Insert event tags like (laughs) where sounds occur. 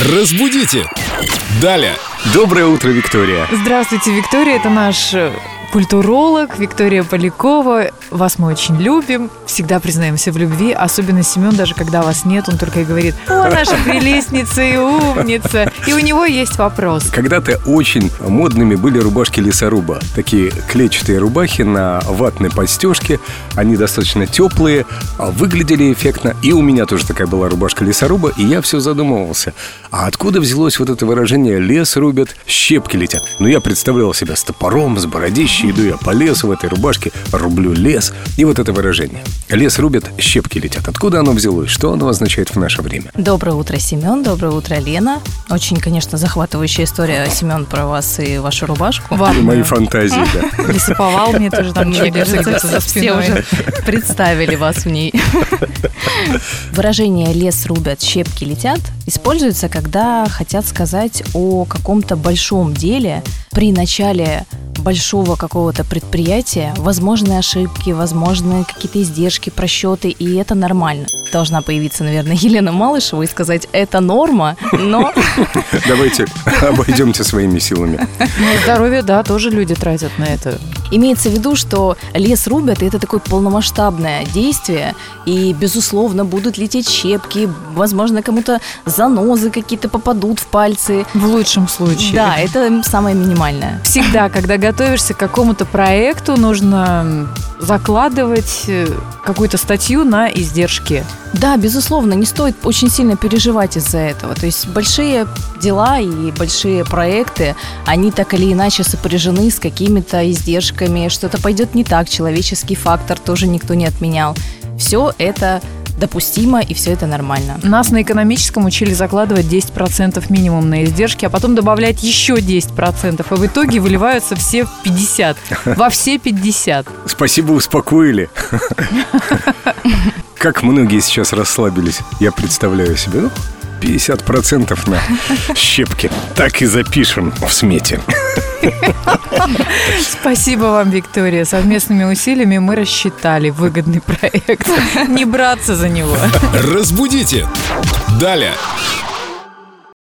Разбудите! Далее! Доброе утро, Виктория. Здравствуйте, Виктория. Это наш э, культуролог Виктория Полякова. Вас мы очень любим, всегда признаемся в любви, особенно Семен, даже когда вас нет, он только и говорит, о, наша прелестница и умница. И у него есть вопрос. Когда-то очень модными были рубашки лесоруба. Такие клетчатые рубахи на ватной подстежке. Они достаточно теплые, а выглядели эффектно. И у меня тоже такая была рубашка лесоруба, и я все задумывался. А откуда взялось вот это выражение «лес рубят, щепки летят»? Ну, я представлял себя с топором, с бородищей, иду я по лесу в этой рубашке, рублю лес. И вот это выражение. Лес рубят, щепки летят. Откуда оно взялось? Что оно означает в наше время? Доброе утро, Семен. Доброе утро, Лена. Очень, конечно, захватывающая история, Семен, про вас и вашу рубашку. И Вам мои фантазии, да. (laughs) Лесоповал мне тоже там Мне кажется, за все уже представили вас в ней. (laughs) Выражение «лес рубят, щепки летят» используется, когда хотят сказать о каком-то большом деле при начале большого какого-то предприятия, возможны ошибки, возможны какие-то издержки, просчеты, и это нормально. Должна появиться, наверное, (laughs) Елена Малышева и сказать, это норма, но Давайте (laughs) обойдемте своими силами. Ну, здоровье, да, тоже люди тратят на это. Имеется в виду, что лес рубят, и это такое полномасштабное действие, и, безусловно, будут лететь щепки, возможно, кому-то занозы какие-то попадут в пальцы. В лучшем случае. Да, это самое минимальное. Всегда, когда готовишься к какому-то проекту, нужно закладывать э, какую-то статью на издержки. Да, безусловно, не стоит очень сильно переживать из-за этого. То есть большие дела и большие проекты, они так или иначе сопряжены с какими-то издержками, что-то пойдет не так, человеческий фактор тоже никто не отменял. Все это допустимо и все это нормально. Нас на экономическом учили закладывать 10% минимум на издержки, а потом добавлять еще 10%, а в итоге выливаются все в 50. (laughs) Во все 50. Спасибо, успокоили. (laughs) Как многие сейчас расслабились, я представляю себе. Ну, 50% на щепки. Так и запишем в смете. Спасибо вам, Виктория. Совместными усилиями мы рассчитали выгодный проект. Не браться за него. Разбудите! Далее!